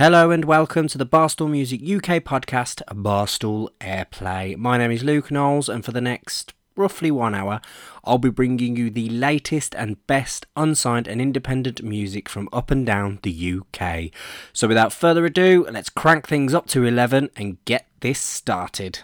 Hello and welcome to the Barstool Music UK podcast, Barstool Airplay. My name is Luke Knowles, and for the next roughly one hour, I'll be bringing you the latest and best unsigned and independent music from up and down the UK. So without further ado, let's crank things up to 11 and get this started.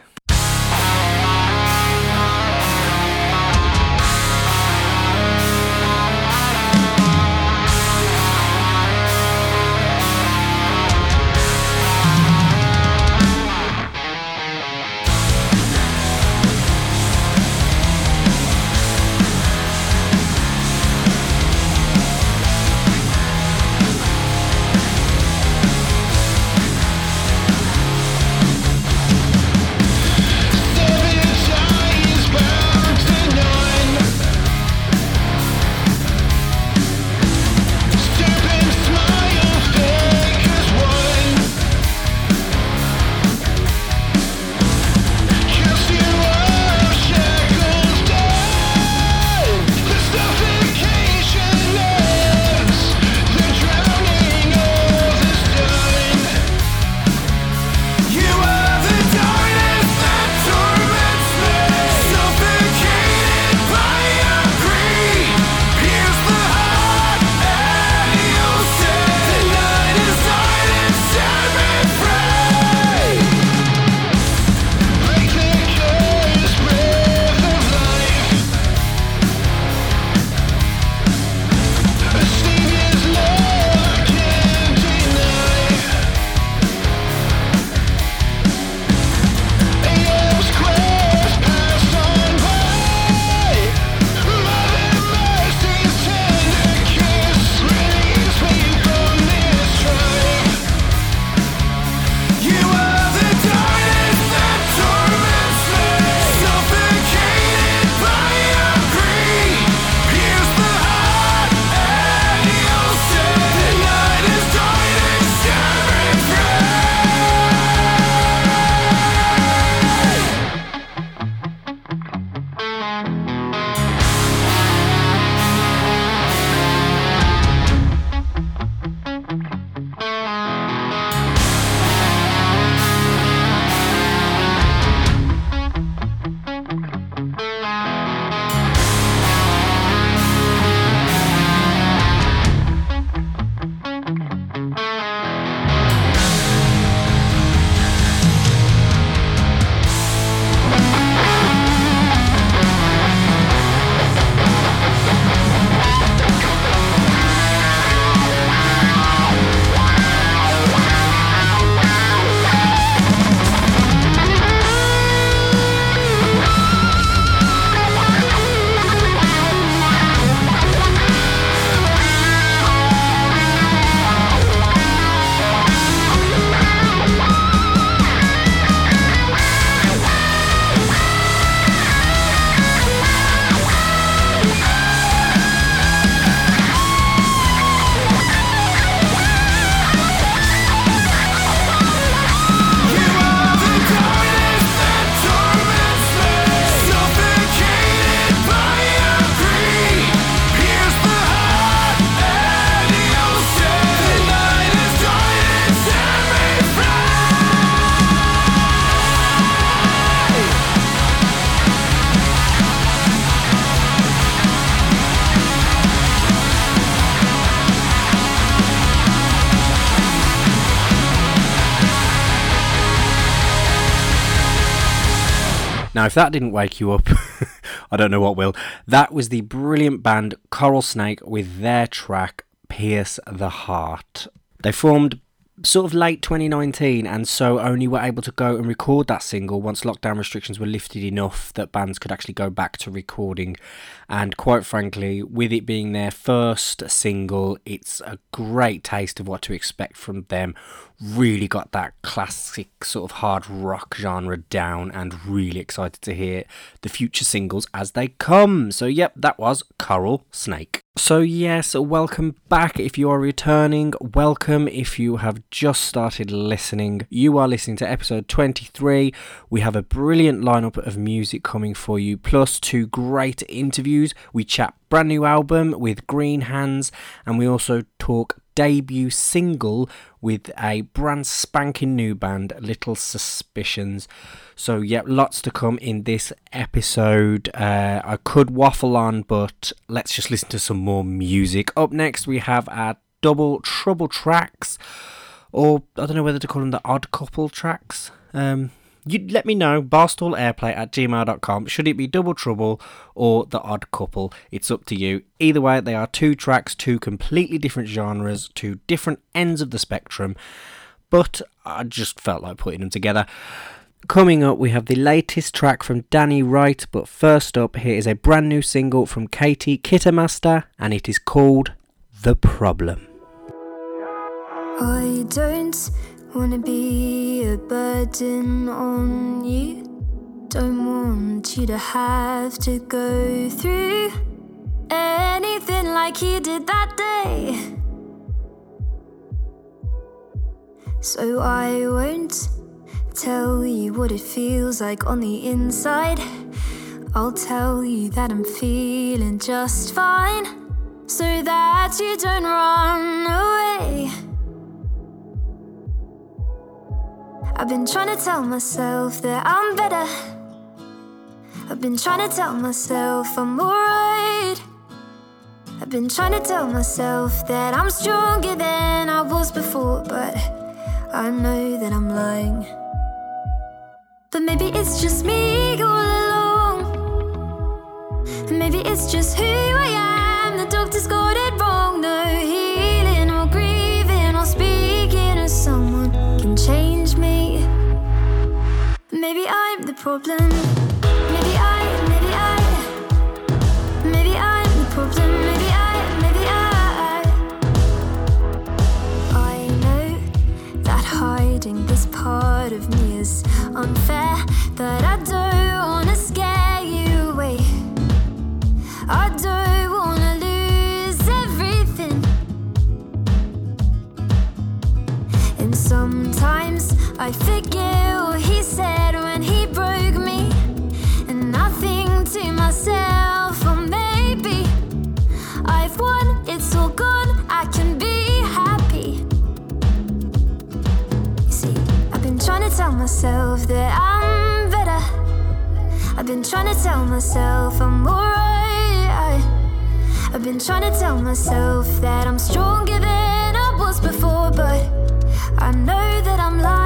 Now, if that didn't wake you up, I don't know what will. That was the brilliant band Coral Snake with their track Pierce the Heart. They formed sort of late 2019 and so only were able to go and record that single once lockdown restrictions were lifted enough that bands could actually go back to recording and quite frankly with it being their first single it's a great taste of what to expect from them really got that classic sort of hard rock genre down and really excited to hear the future singles as they come. So, yep, that was Coral Snake. So, yes, welcome back if you are returning. Welcome if you have just started listening. You are listening to episode 23. We have a brilliant lineup of music coming for you, plus two great interviews. We chat brand new album with Green Hands, and we also talk debut single with a brand spanking new band, Little Suspicions. So, yeah, lots to come in this episode. Uh, I could waffle on, but let's just listen to some more music. Up next, we have our double trouble tracks, or I don't know whether to call them the odd couple tracks. Um, you let me know barstoolairplay at gmail.com should it be double trouble or the odd couple it's up to you either way they are two tracks two completely different genres two different ends of the spectrum but i just felt like putting them together Coming up, we have the latest track from Danny Wright, but first up, here is a brand new single from Katie Kittermaster, and it is called The Problem. I don't wanna be a burden on you. Don't want you to have to go through anything like you did that day. So I won't tell you what it feels like on the inside. I'll tell you that I'm feeling just fine so that you don't run away. I've been trying to tell myself that I'm better. I've been trying to tell myself I'm alright. I've been trying to tell myself that I'm stronger than I was before, but I know that I'm lying. But maybe it's just me all along. Maybe it's just who I am. The doctor's got it wrong. No healing or grieving or speaking to someone can change me. Maybe I'm the problem. Maybe I, maybe I, maybe I'm the problem. Unfair, but I don't wanna scare you away. I don't wanna lose everything. And sometimes I forget what he said when he broke me. And I think to myself, or maybe I've won, it's all gone, I can be happy. You see, I've been trying to tell myself that I'm better. I've been trying to tell myself I'm alright. I've been trying to tell myself that I'm stronger than I was before, but I know that I'm lying.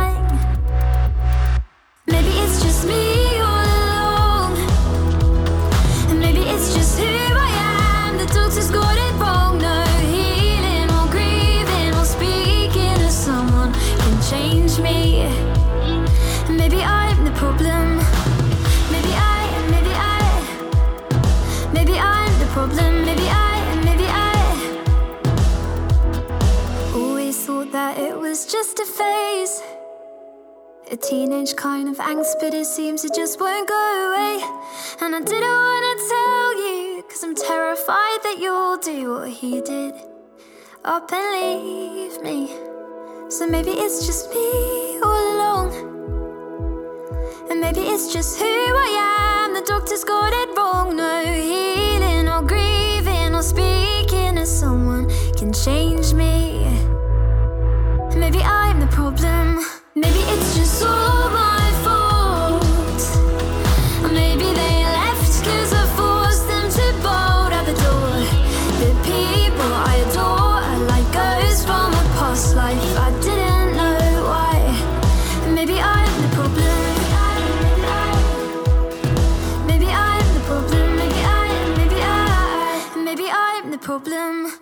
Phase. A teenage kind of angst, but it seems it just won't go away. And I didn't wanna tell you, cause I'm terrified that you'll do what he did up and leave me. So maybe it's just me all along. And maybe it's just who I am. The doctor's got it wrong. No healing or grieving or speaking to someone can change. Maybe I'm the problem. Maybe it's just all my fault. Maybe they left cause I forced them to bolt out the door. The people I adore are like ghosts from a past life. I didn't know why. Maybe I'm the problem. Maybe I'm the problem. Maybe I, maybe I, maybe I'm the problem.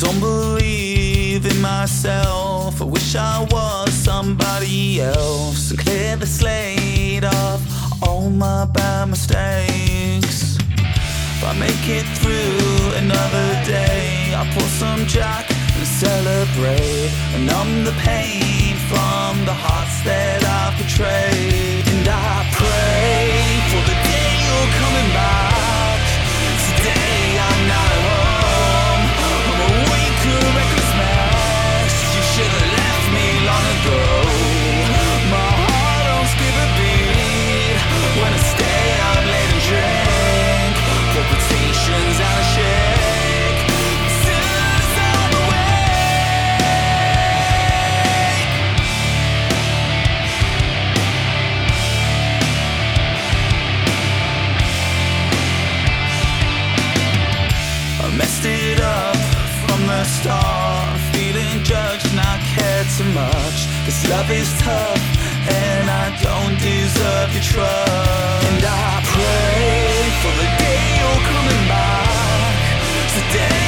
Don't believe in myself. I wish I was somebody else clear the slate of all my bad mistakes. If I make it through another day, I pour some Jack and celebrate and numb the pain from the hearts that I've betrayed. And I pray for the day you're coming back. so much. This love is tough, and I don't deserve your trust. And I pray for the day you're coming back. Today.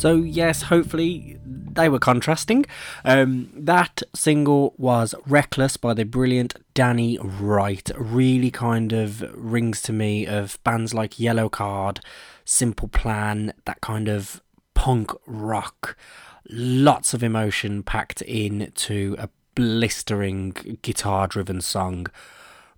So yes, hopefully they were contrasting. Um, that single was "Reckless" by the brilliant Danny Wright. Really kind of rings to me of bands like Yellowcard, Simple Plan, that kind of punk rock. Lots of emotion packed into a blistering guitar-driven song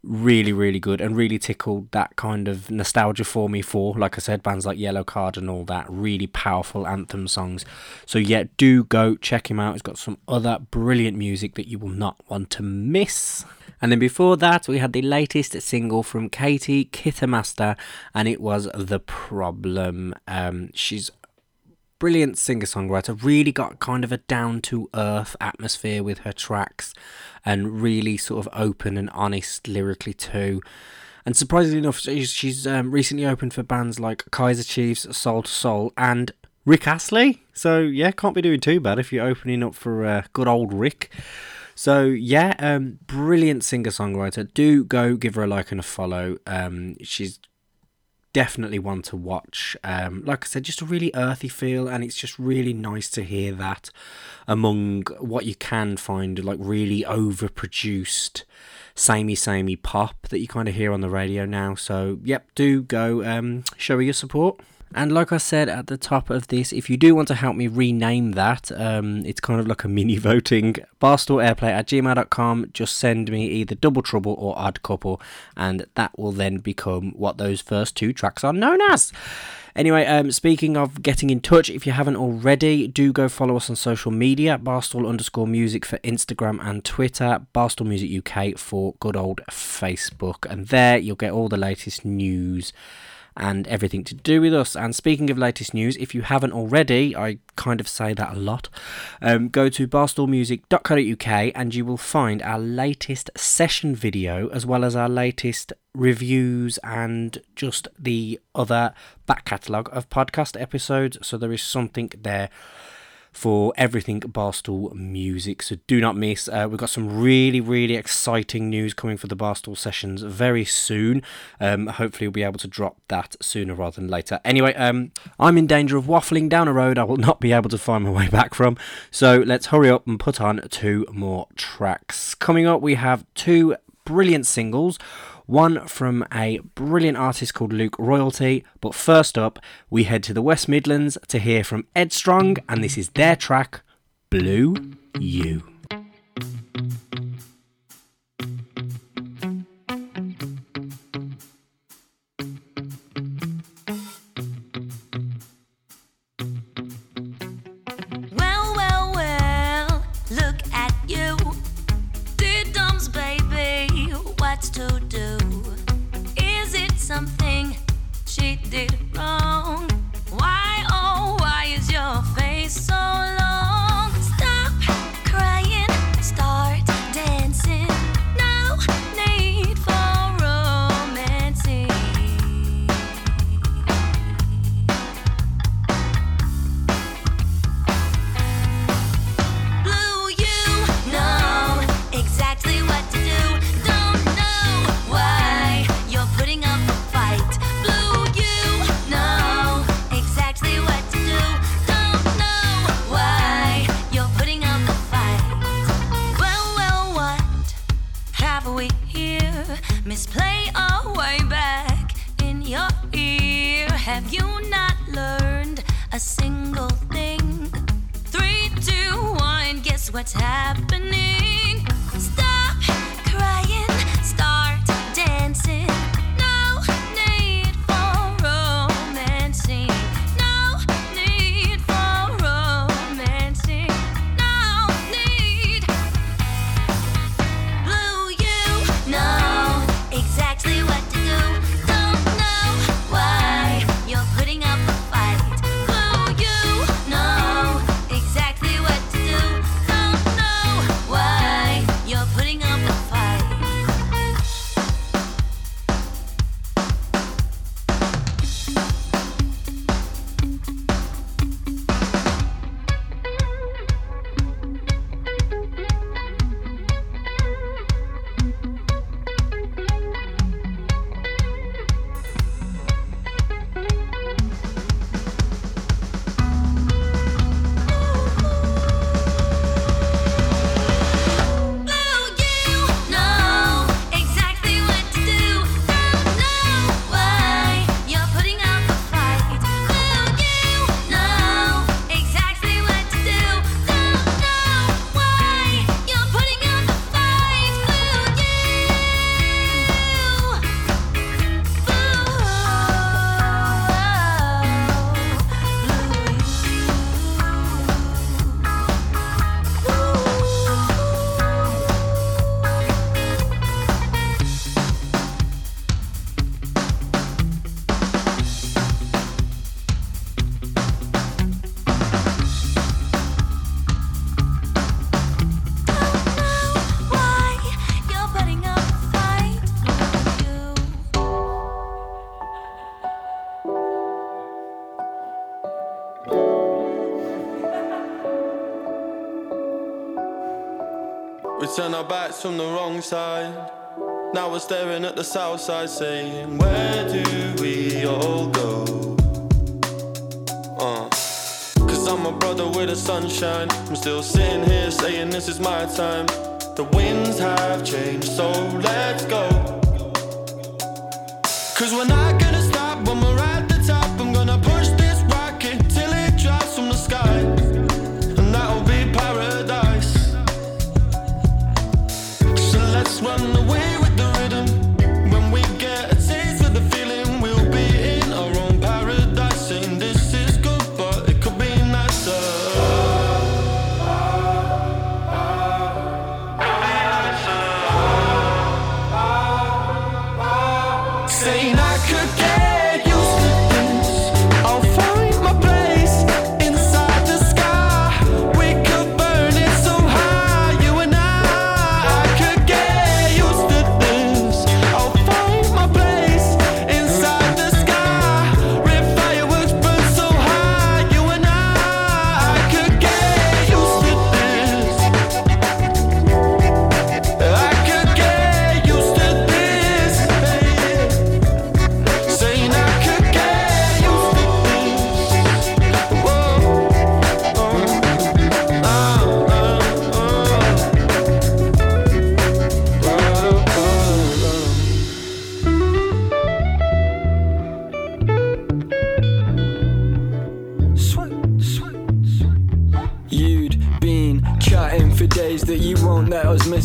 really really good and really tickled that kind of nostalgia for me for like i said bands like Yellowcard and all that really powerful anthem songs. So yeah do go check him out. He's got some other brilliant music that you will not want to miss. And then before that we had the latest single from katie kittermaster and it was the problem. Um she's brilliant singer songwriter, really got kind of a down to earth atmosphere with her tracks and really sort of open and honest lyrically too. And surprisingly enough, she's, um, recently opened for bands like Kaiser Chiefs, Soul II Soul, and Rick Astley. So yeah, can't be doing too bad if you're opening up for uh, good old Rick. So yeah, um, brilliant singer songwriter. Do go give her a like and a follow. Um, she's definitely one to watch. Um, like I said, just a really earthy feel, and it's just really nice to hear that among what you can find like really overproduced, samey samey pop that you kind of hear on the radio now. So yep, do go um, show your support. And like I said at the top of this, if you do want to help me rename that, um, it's kind of like a mini voting. Barstoolairplay at gmail.com. Just send me either Double Trouble or Odd Couple, and that will then become what those first two tracks are known as. Anyway, um, speaking of getting in touch, if you haven't already, do go follow us on social media. Barstool underscore music for Instagram and Twitter. Barstool Music UK for good old Facebook. And there you'll get all the latest news and everything to do with us. And speaking of latest news, if you haven't already, I kind of say that a lot, um, go to barstoolmusic.co.uk and you will find our latest session video as well as our latest reviews and just the other back catalogue of podcast episodes. So there is something there for everything Barstool Music. So do not miss. Uh, we've got some really, really exciting news coming for the Barstool sessions very soon. Um, hopefully, we'll be able to drop that sooner rather than later. Anyway, um, I'm in danger of waffling down a road I will not be able to find my way back from. So let's hurry up and put on two more tracks. Coming up, we have two brilliant singles one from a brilliant artist called Luke Royalty. But first up, we head to the West Midlands to hear from Ed Strong, and this is their track, Blue You. have you not learned a single thing? Three, two, one, guess what's happening? our backs from the wrong side. Now we're staring at the south side, saying, Where do we all go? Uh. Cause I'm a brother with the sunshine. I'm still sitting here saying, This is my time. The winds have changed, so let's go. Cause we're not gonna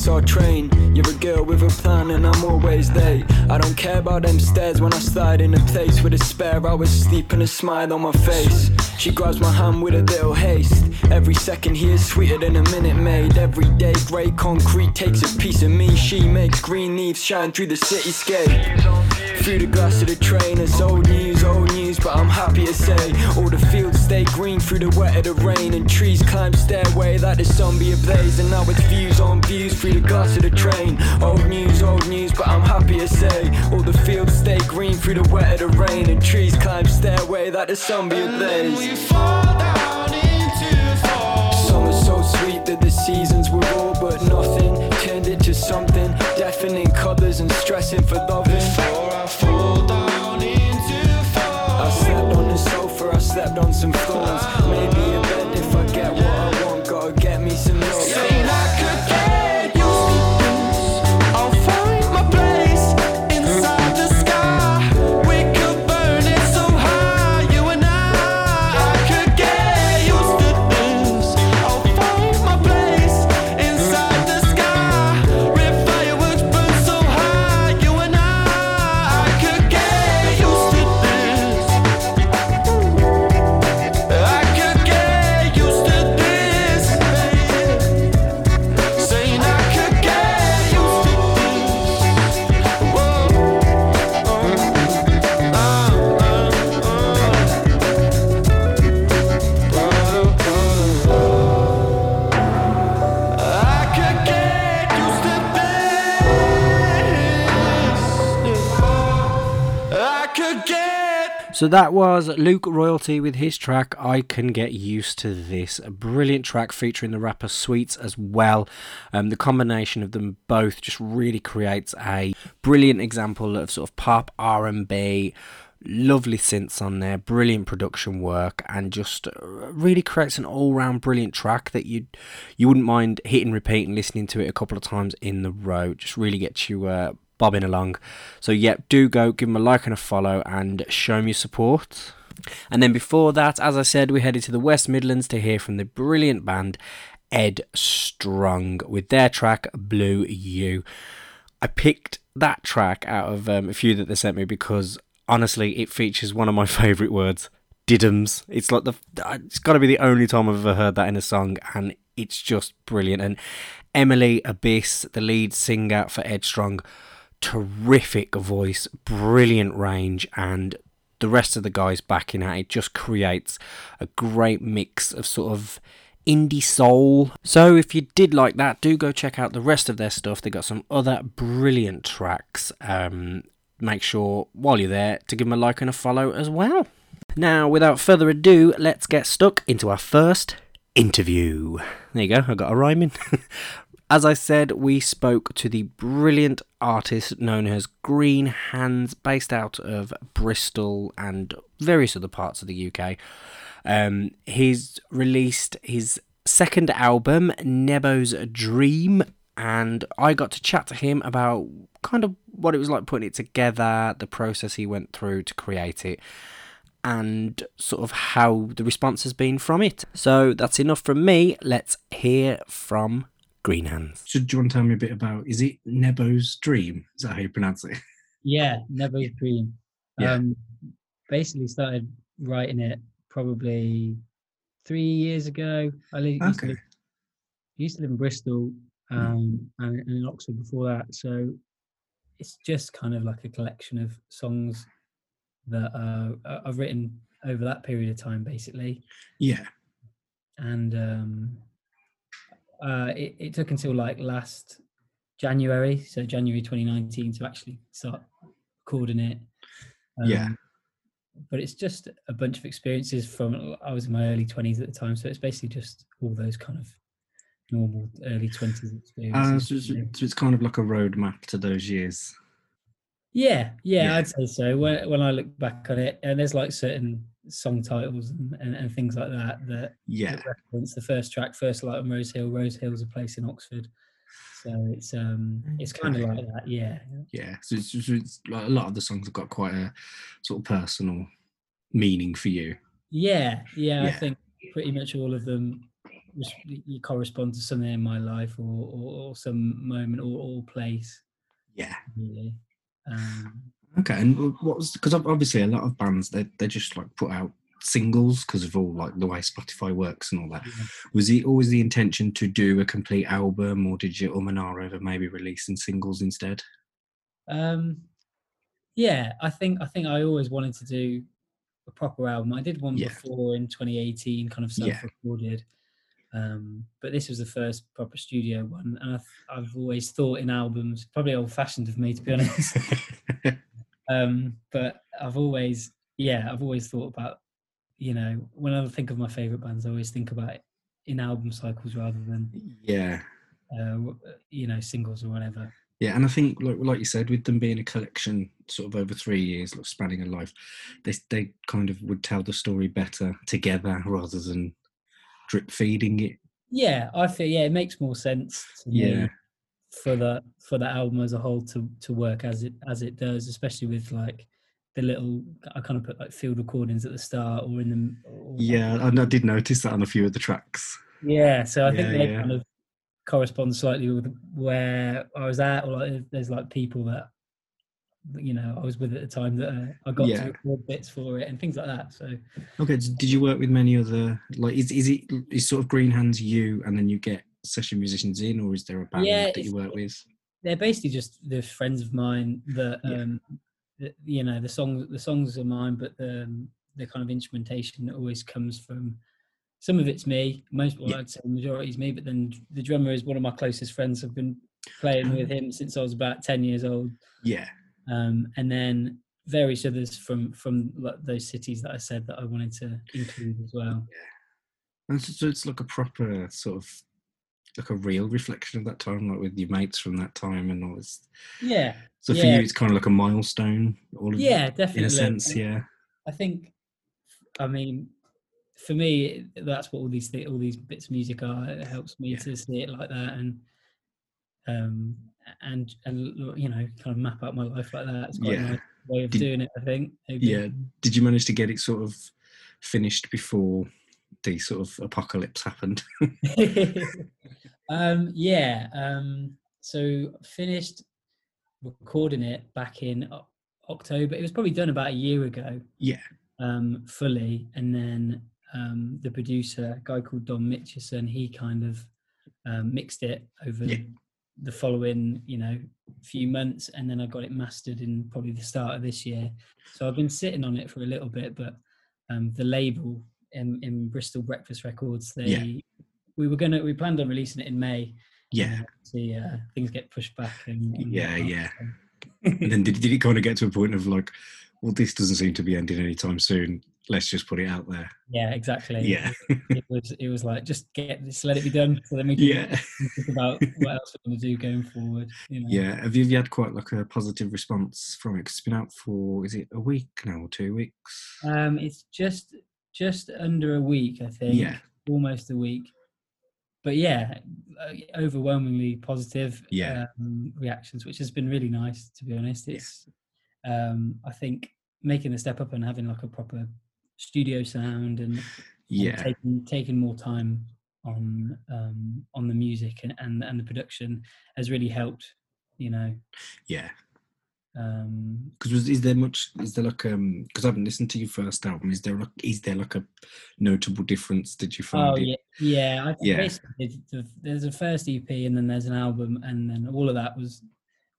our train. You're a girl with a plan, about them stairs when I started in a place with despair. I was sleeping, a smile on my face. She grabs my hand with a little haste. Every second here is sweeter than a minute made. Every day, grey concrete takes a piece of me. She makes green leaves shine through the cityscape. Through the glass of the train, it's old news, old news, but I'm happy to say all the fields stay green through the wet of the rain, and trees climb stairway like the sun be ablaze. And now it's views on views through the glass of the train. Old news, old news, but I'm happy to say all the fields stay green through the wet of the rain, and trees climb stairway like the sun be ablaze. Summer's so sweet that the seasons were all but nothing. Turned it to something deafening colours and stressing for loving. Before I fall down into fall, I slept on the sofa, I slept on some thorns. So that was Luke Royalty with his track I Can Get Used to This. A brilliant track featuring the rapper Sweets as well. Um, the combination of them both just really creates a brilliant example of sort of pop R&B lovely synths on there, brilliant production work, and just really creates an all-round brilliant track that you you wouldn't mind hitting repeat and listening to it a couple of times in the row. Just really gets you uh, bobbing along. So, yeah, do go give them a like and a follow and show me your support. And then before that, as I said, we headed to the West Midlands to hear from the brilliant band Ed Strong with their track Blue You. I picked that track out of um, a few that they sent me because honestly, it features one of my favourite words, diddums. It's like the it's got to be the only time I've ever heard that in a song, and it's just brilliant. And Emily Abyss, the lead singer for Ed Strong, terrific voice, brilliant range, and the rest of the guys backing at it just creates a great mix of sort of indie soul. So if you did like that, do go check out the rest of their stuff. They got some other brilliant tracks. Um, make sure while you're there to give them a like and a follow as well. Now, without further ado, let's get stuck into our first interview. There you go, I got a rhyme in. As I said, we spoke to the brilliant artist known as Green Hands, based out of Bristol and various other parts of the UK. Um, he's released his second album, Nebo's Dream, and I got to chat to him about kind of what it was like putting it together, the process he went through to create it, and sort of how the response has been from it. So that's enough from me. Let's hear from Green Hands. Should do you want to tell me a bit about? Is it Nebo's Dream? Is that how you pronounce it? Yeah, Nebo's Dream. Yeah. Um, basically started writing it probably three years ago. I li- used, to live, used to live in Bristol um, and, and in Oxford before that. So it's just kind of like a collection of songs that uh, I- I've written over that period of time, basically. Yeah. and um, uh, it, it took until like last January, so January 2019, to actually start recording it. Yeah. Um, But it's just a bunch of experiences from I was in my early 20s at the time, so it's basically just all those kind of normal early 20s Uh, so, it's, so it's kind of like a roadmap to those years. Yeah, yeah, Yeah. I'd say so. When when I look back on it, and there's like certain song titles and, and, and things like that that Yeah. that reference the first track, first light on Rose Hill. Rose Hill's a place in Oxford, so it's um it's kind of like that. Yeah, Yeah. So it's, it's, it's like a lot of the songs have got quite a sort of personal meaning for you. yeah, yeah. I think pretty much all of them you correspond to something in my life or, or, or some moment or, or place Yeah. really. Um, Okay, and what was because obviously a lot of bands they they just like put out singles because of all like the way Spotify works and all that. Yeah. Was it always the intention to do a complete album, or did you over maybe releasing singles instead? Um, yeah, I think I think I always wanted to do a proper album. I did one Yeah. before in 2018, kind of self-recorded. Um, but this was the first proper studio one, and I've, I've always thought in albums. Probably old-fashioned of me, to be honest. um, but I've always, yeah, I've always thought about, you know, when I think of my favorite bands, I always think about it in album cycles rather than, yeah, uh, you know, singles or whatever. yeah, and I think like like you said, with them being a collection, sort of over three years, like spanning a life, they they kind of would tell the story better together rather than drip feeding it. Yeah, I feel yeah, it makes more sense to me Yeah, for the for the album as a whole to to work as it as it does, especially with like the little I kind of put like field recordings at the start or in the or, yeah, and I did notice that on a few of the tracks. yeah. So I think they yeah. kind of correspond slightly with where I was at, or like there's like people that you know I was with at the time that uh, I got Yeah. to record bits for it and things like that. So Okay, did you work with many other like is is it is sort of Green Hands you and then you get session musicians in, or is there a band Yeah, that you work with? they're basically just the friends of mine that Yeah. um that, you know the songs the songs are mine but the um, the kind of instrumentation always comes from some of it's me most well Yeah. i'd say the majority is me but then the drummer is one of my closest friends i've been playing with him since i was about 10 years old Yeah, um and then various others from from like those cities that i said that i wanted to include as well Yeah. and so it's like a proper sort of like a real reflection of that time, like with your mates from that time and all this. yeah So for Yeah. you, it's kind of like a milestone. All of yeah definitely. in a sense, And- yeah, I think, I mean, for me, that's what all these thi- all these bits of music are. It helps me Yeah. to see it like that, and um, and and you know, kind of map out my life like that. It's quite Yeah. a nice way of Did- doing it. I think. maybe. yeah. Did you manage to get it sort of finished before the sort of apocalypse happened? um, yeah. Um, so finished recording it back in October. It was probably done about a year ago. yeah, um, fully, and then um, the producer, a guy called Don Mitchison, he kind of um, mixed it over Yeah. the following, you know, few months, and then I got it mastered in probably the start of this year. So I've been sitting on it for a little bit, but um, the label in, in Bristol Breakfast Records, they Yeah. we were gonna we planned on releasing it in May. yeah, See, uh, things get pushed back. And, and yeah, yeah. And then did, did it kind of get to a point of like, well, this doesn't seem to be ending anytime soon. Let's just put it out there. yeah, exactly. Yeah, it was it was like just get just let it be done so then we can yeah, think about what else we're going to do going forward you know yeah. Have you, have you had quite like a positive response from it? 'Cause it's been out for is it a week now or two weeks? um it's just just under a week i think Yeah. almost a week but yeah uh, overwhelmingly positive Yeah. um, reactions which has been really nice to be honest Yeah. it's um i think making the step up and having like a proper studio sound and and Yeah, taking taking more time on um, on the music and, and and the production has really helped. You know, yeah. Um, Because is there much? Is there like um? Because I haven't listened to your first album. Is there like is there like a notable difference? Did you find oh it? yeah, yeah. I think Yeah. basically there's a first EP and then there's an album, and then all of that was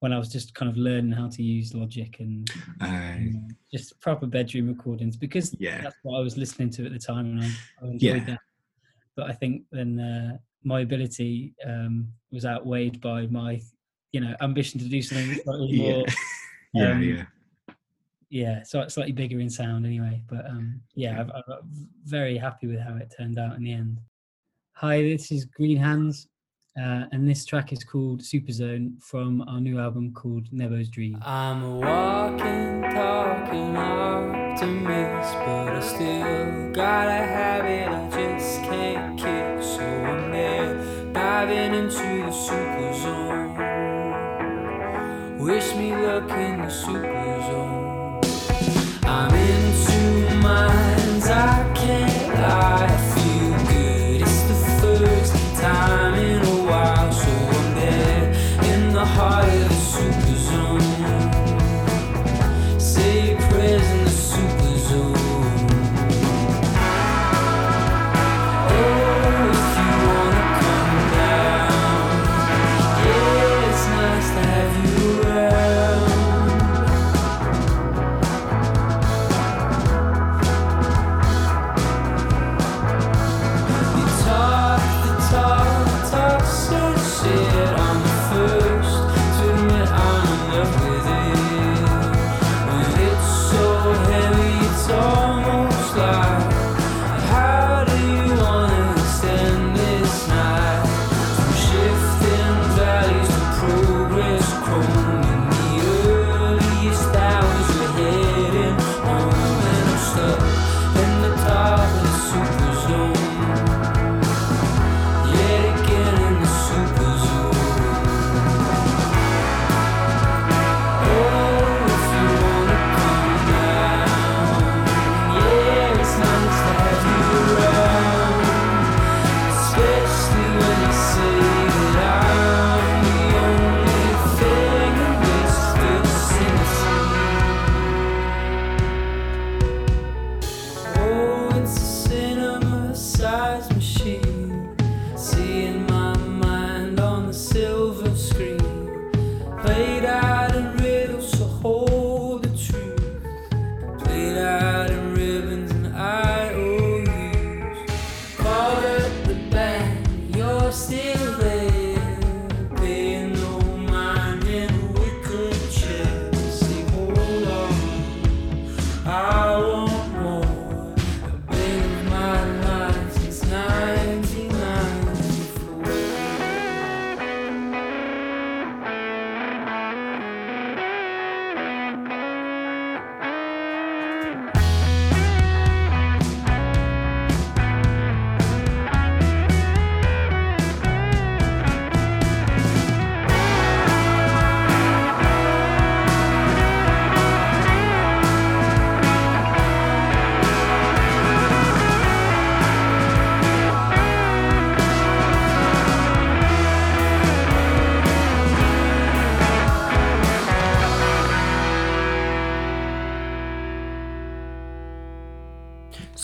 when I was just kind of learning how to use Logic and Uh, know, just proper bedroom recordings because Yeah. that's what I was listening to at the time and I, I enjoyed Yeah. that. But I think then uh, my ability um, was outweighed by my, you know, ambition to do something slightly yeah, more, yeah, um, yeah. yeah, so it's slightly bigger in sound anyway. But um, yeah, I'm, I'm very happy with how it turned out in the end. Hi, this is Green Hands, uh, and this track is called Super Zone from our new album called Nebo's Dream. I'm a walking, talking optimist, but I still got a habit I just can't kick. So I'm there, diving into the super zone. Wish in the super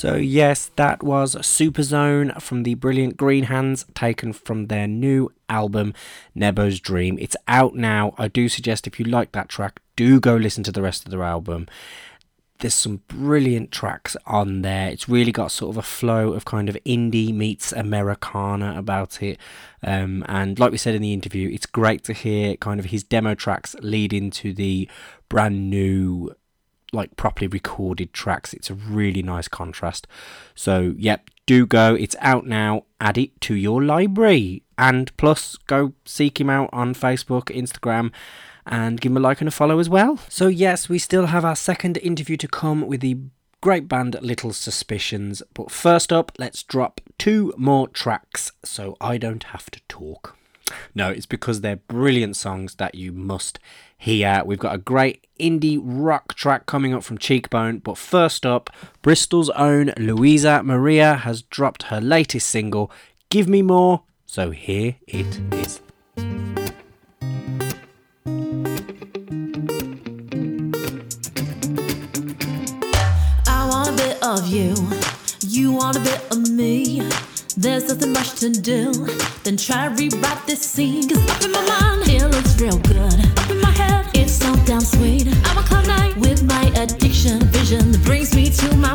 So, yes, that was Superzone from the brilliant Green Hands, taken from their new album, Nebo's Dream. It's out now. I do suggest if you like that track, do go listen to the rest of their album. There's some brilliant tracks on there. It's really got sort of a flow of kind of indie meets Americana about it. Um, and like we said in the interview, it's great to hear kind of his demo tracks lead into the brand new like properly recorded tracks. It's a really nice contrast. So, yep, do go. It's out now. Add it to your library. And plus, go seek him out on Facebook, Instagram, and give him a like and a follow as well. So, yes, we still have our second interview to come with the great band Little Suspicions. But first up, let's drop two more tracks so I don't have to talk. No, it's because they're brilliant songs that you must hear. We've got a great indie rock track coming up from Cheekbone, but first up, Bristol's own Louisa Maria has dropped her latest single, Give Me More. So here it is. Of you, you want a bit of me. There's nothing much to do, then try rewrite this scene. Cause up in my mind, it looks real good. Sweet. I'm a cloud night with my addiction vision that brings me to my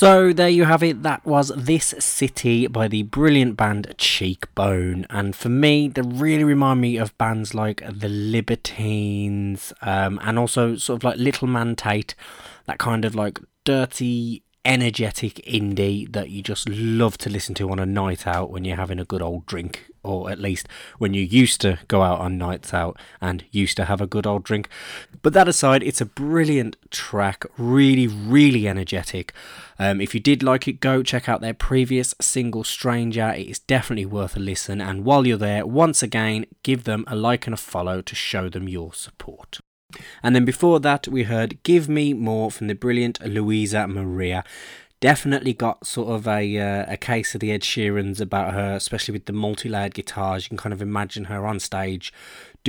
So there you have it. That was This City by the brilliant band Cheekbone. And for me, they really remind me of bands like The Libertines um, and also sort of like Little Man Tate. That kind of like dirty, energetic indie that you just love to listen to on a night out when you're having a good old drink. Or at least when you used to go out on nights out and used to have a good old drink. But that aside, it's a brilliant track, really, really energetic. Um, if you did like it, go check out their previous single, Stranger. It is definitely worth a listen. And while you're there, once again, give them a like and a follow to show them your support. And then before that, we heard Give Me More from the brilliant Louisa Maria. Definitely got sort of a uh, a case of the Ed Sheerans about her, especially with the multi layered guitars. You can kind of imagine her on stage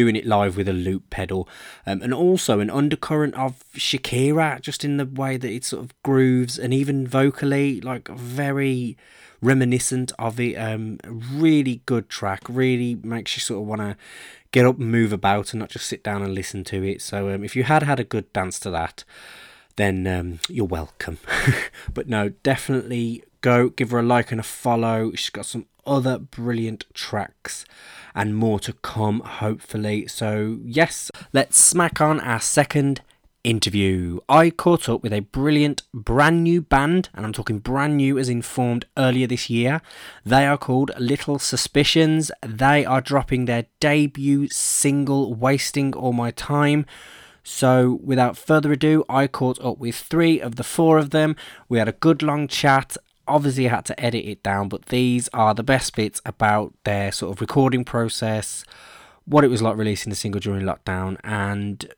doing it live with a loop pedal, um, and also an undercurrent of Shakira, just in the way that it sort of grooves, and even vocally, like very reminiscent of it. Um, really good track, really makes you sort of want to get up and move about and not just sit down and listen to it. So um, if you had had a good dance to that, then um, you're welcome. but no, definitely go give her a like and a follow. She's got some other brilliant tracks and more to come, hopefully. So, yes, let's smack on our second interview. I caught up with a brilliant brand new band, and I'm talking brand new as informed earlier this year. They are called Little Suspicions. They are dropping their debut single, Wasting All My Time. So, without further ado, I caught up with three of the four of them. We had a good long chat. Obviously, I had to edit it down, but these are the best bits about their sort of recording process, what it was like releasing the single during lockdown, and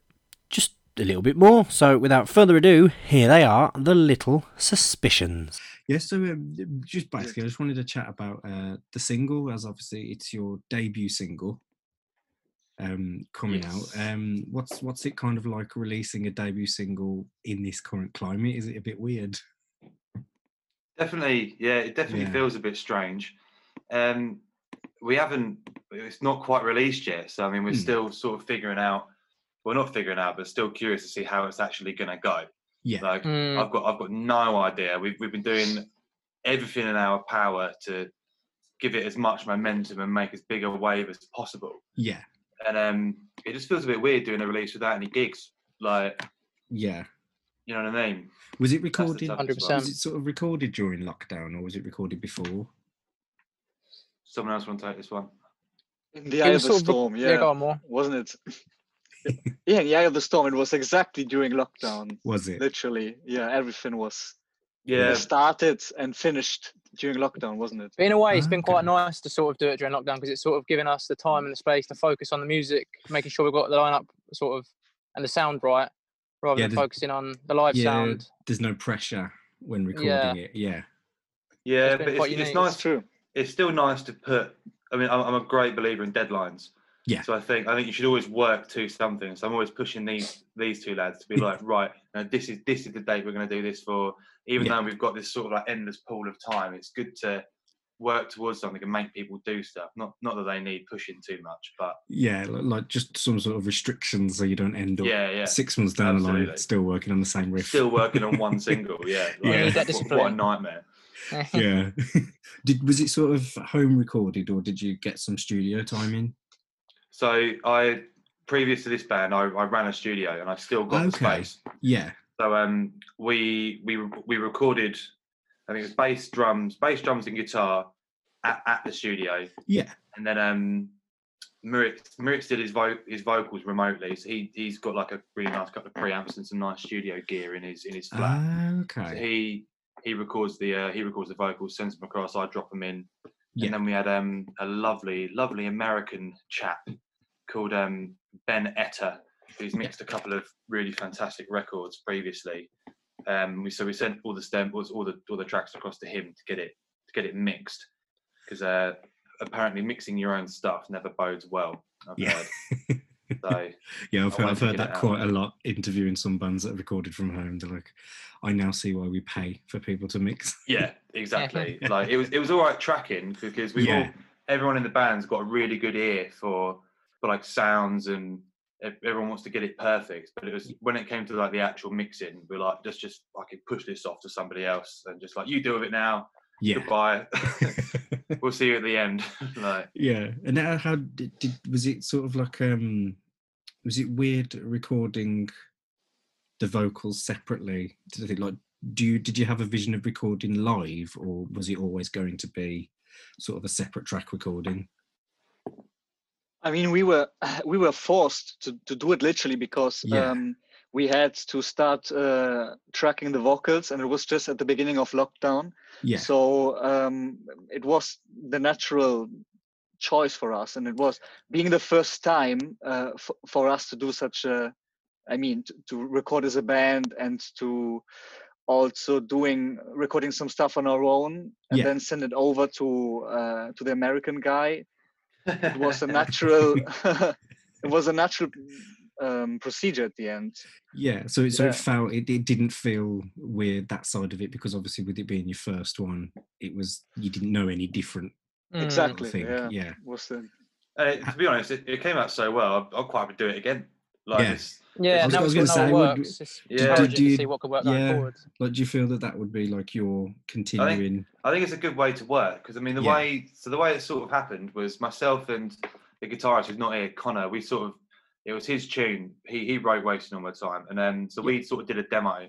just a little bit more. So, without further ado, here they are the Little Suspicions. Yes, so um, just basically, I just wanted to chat about uh, the single, as obviously it's your debut single um, coming Yes. out. Um, what's what's it kind of like releasing a debut single in this current climate? Is it a bit weird? Definitely, yeah, it definitely Yeah. feels a bit strange. Um, we haven't, it's not quite released yet. So, I mean, we're Hmm. still sort of figuring out, we're well, not figuring out, but still curious to see how it's actually going to go. Yeah, Like, Mm. I've got, I've got no idea. We've, we've been doing everything in our power to give it as much momentum and make as big a wave as possible. yeah, And um, it just feels a bit weird doing a release without any gigs. Like, yeah. You know what I mean? Was it recorded? 100%. Was it sort of recorded during lockdown, or was it recorded before? Someone else want to take this one? In the eye of the sort of- storm, Yeah, yeah, more. wasn't it? yeah, in the eye of the storm. It was exactly during lockdown. Was it? Literally, yeah, everything was Yeah, it started and finished during lockdown, wasn't it? But in a way, it's been quite nice to sort of do it during lockdown because it's sort of given us the time and the space to focus on the music, making sure we've got the lineup sort of and the sound right, rather Yeah, than there's- focusing on the live yeah, sound. there's no pressure when recording Yeah. it. Yeah, yeah, been but it's, it's nice It's true. it's still nice to put. I mean, I'm, I'm a great believer in deadlines. Yeah. So I think I think you should always work to something. So I'm always pushing these these two lads to be like, right, you know, this is this is the date we're going to do this for. Even Yeah. though we've got this sort of like endless pool of time, it's good to work towards something and make people do stuff. Not not that they need pushing too much, but yeah, like just some sort of restrictions so you don't end up yeah, yeah. six months down the line still working on the same riff. Still working on one single. Yeah. Yeah. That what- What, a nightmare. yeah. did was it sort of home recorded or did you get some studio time in? So I previous to this band, I, I ran a studio and I still got the space. Yeah. So um, we we we recorded, I think it was bass drums, bass drums and guitar at, at the studio, Yeah. and then um, Murix Murix did his vo- his vocals remotely. So he he's got like a really nice couple of preamps and some nice studio gear in his in his flat. Ah, So okay. he he records the uh, he records the vocals, sends them across. I drop them in, Yeah. and then we had um a lovely lovely American chap called um Ben Etter, who's mixed a couple of really fantastic records previously. Um, we so we sent all the stems, all the all the tracks across to him to get it to get it mixed, because uh, apparently mixing your own stuff never bodes well. I've Yeah. heard. So yeah, I've I heard, I've heard that out. quite a lot interviewing some bands that have recorded from home. They're like, I now see why we pay for people to mix. yeah, exactly. like it was it was all right tracking because we Yeah. all everyone in the band's got a really good ear for for like sounds and everyone wants to get it perfect. But it was when it came to like the actual mixing, we're like, let's just fucking push this off to somebody else and just like you deal with it now. Yeah. Goodbye. we'll see you at the end. like Yeah, and how, how did, did was it sort of like um was it weird recording the vocals separately? Did I think like do you did you have a vision of recording live or was it always going to be sort of a separate track recording? I mean, we were we were forced to, to do it literally because Yeah. um, we had to start uh, tracking the vocals, and it was just at the beginning of lockdown. Yeah. So um, it was the natural choice for us, and it was being the first time uh, f- for us to do such a. I mean, to, to record as a band and to also doing recording some stuff on our own and Yeah. then send it over to uh, to the American guy it was a natural it was a natural um, procedure at the end Yeah, so it, so Yeah. it felt it, it didn't feel weird that side of it because obviously with it being your first one, it was you didn't know any different. Mm. exactly thing, yeah yeah. was the and it, to be honest, it, it came out so well. I'd, I'd quite happy to do it again. Like Yeah. it's, Yeah, I was- now I was gonna say, would- It's Yeah. encouraging Do you- see what could work going forward. Like, do you feel that that would be like your continuing? I think it's a good way to work because I mean the Yeah. way so the way it sort of happened was myself and the guitarist who's not here, Connor. We sort of it was his tune. He he wrote "Wasting All My Time," and then so we sort of did a demo,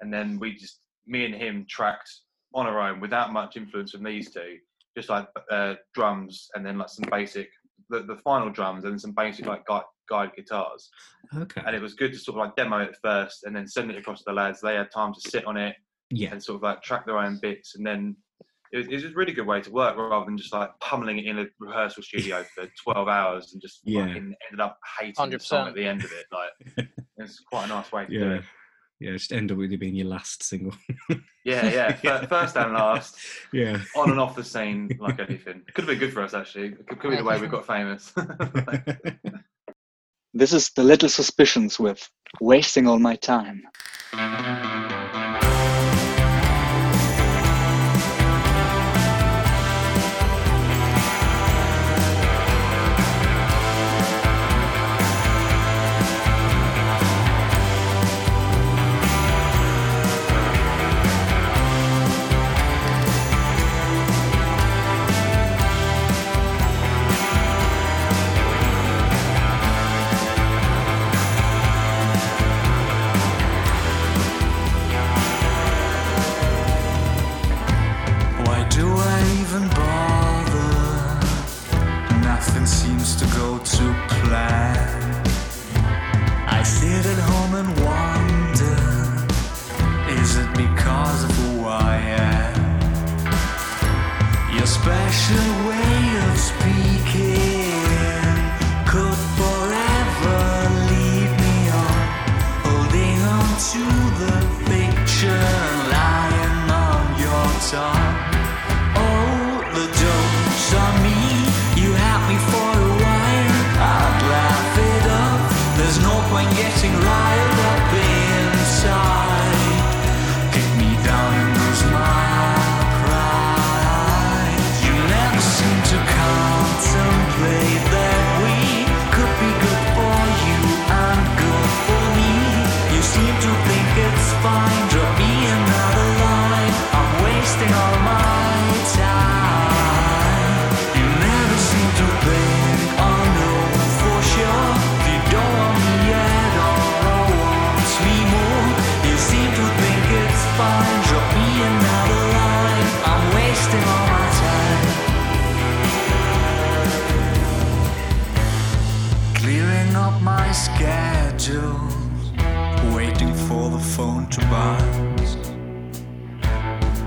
and then we just me and him tracked on our own without much influence from these two, just like uh, drums and then like some basic the, the final drums and some basic like guide, guide guitars. Okay. And it was good to sort of like demo it first and then send it across to the lads. They had time to sit on it Yeah. and sort of like track their own bits and then it was, it was a really good way to work rather than just like pummeling it in a rehearsal studio for 12 hours and just Yeah. fucking ended up hating the song at the end of it like it's quite a nice way to do Yeah. it Yeah, just end up with it being your last single. yeah yeah fir- first and last yeah. on and off the scene like anything could have been good for us actually it could, could be the way we got famous this is the little suspicions with wasting all my time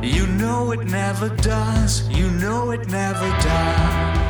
You know it never does, you know it never does.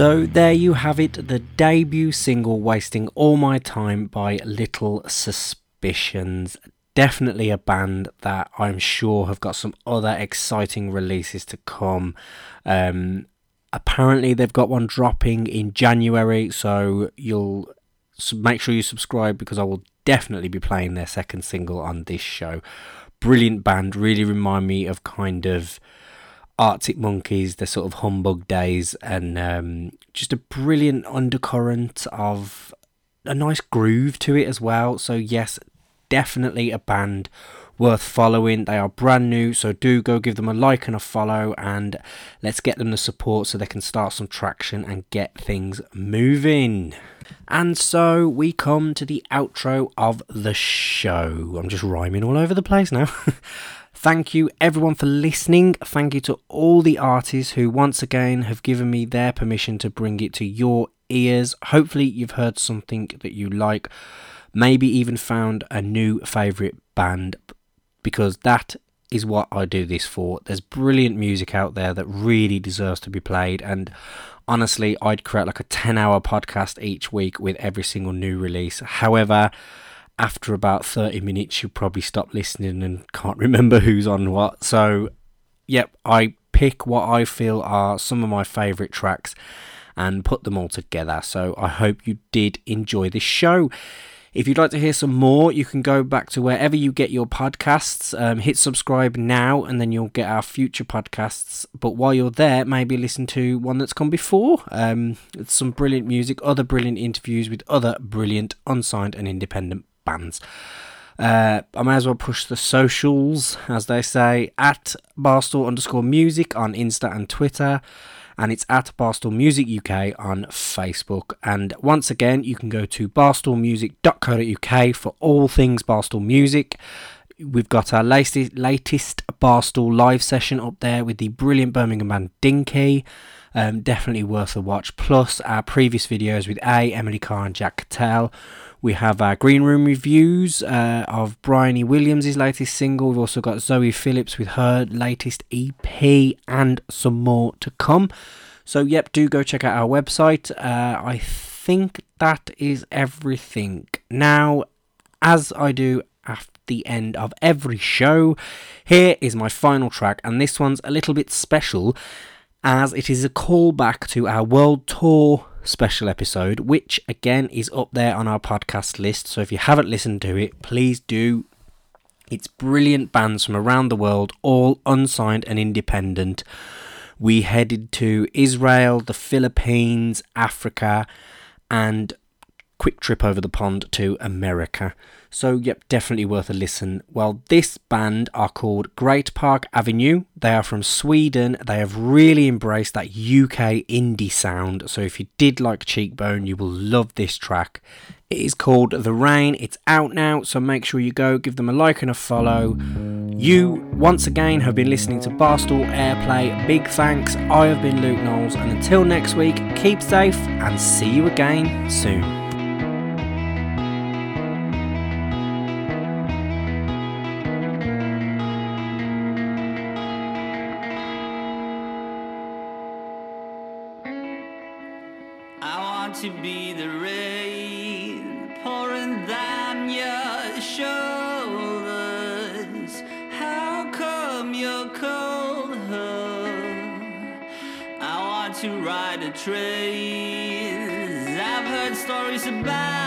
So there you have it, the debut single Wasting All My Time by Little Suspicions. Definitely a band that I'm sure have got some other exciting releases to come. Um, apparently they've got one dropping in January, so you'll make sure you subscribe because I will definitely be playing their second single on this show. Brilliant band, really remind me of kind of Arctic Monkeys, the sort of humbug days, and um, just a brilliant undercurrent of a nice groove to it as well. So, yes, definitely a band worth following. They are brand new, so do go give them a like and a follow, and let's get them the support so they can start some traction and get things moving. And so we come to the outro of the show. I'm just rhyming all over the place now. Thank you everyone for listening. Thank you to all the artists who once again have given me their permission to bring it to your ears. Hopefully, you've heard something that you like, maybe even found a new favourite band because that is what I do this for. There's brilliant music out there that really deserves to be played, and honestly, I'd create like a 10 hour podcast each week with every single new release. However, after about 30 minutes, you'll probably stop listening and can't remember who's on what. So, yep, I pick what I feel are some of my favourite tracks and put them all together. So, I hope you did enjoy this show. If you'd like to hear some more, you can go back to wherever you get your podcasts. Um, hit subscribe now, and then you'll get our future podcasts. But while you're there, maybe listen to one that's come before. Um, it's some brilliant music, other brilliant interviews with other brilliant unsigned and independent bands. Uh, I may as well push the socials, as they say, at Barstool underscore music on Insta and Twitter and it's at Barstool Music UK on Facebook. And once again, you can go to barstoolmusic.co.uk for all things Barstool Music. We've got our latest, latest Barstool live session up there with the brilliant Birmingham band Dinky. Um, definitely worth a watch. Plus, our previous videos with A, Emily Carr, and Jack Cattell. We have our green room reviews uh, of Bryony Williams' latest single. We've also got Zoe Phillips with her latest EP and some more to come. So, yep, do go check out our website. Uh, I think that is everything. Now, as I do at the end of every show, here is my final track, and this one's a little bit special as it is a callback to our world tour special episode, which again is up there on our podcast list. So if you haven't listened to it, please do. It's brilliant bands from around the world, all unsigned and independent. We headed to Israel, the Philippines, Africa, and quick trip over the pond to America. So, yep, definitely worth a listen. Well, this band are called Great Park Avenue. They are from Sweden. They have really embraced that UK indie sound. So, if you did like Cheekbone, you will love this track. It is called The Rain. It's out now, so make sure you go, give them a like and a follow. You, once again, have been listening to Barstool Airplay. Big thanks. I have been Luke Knowles, and until next week, keep safe and see you again soon. To be the rain pouring down your shoulders. How come you're cold? I want to ride a train. I've heard stories about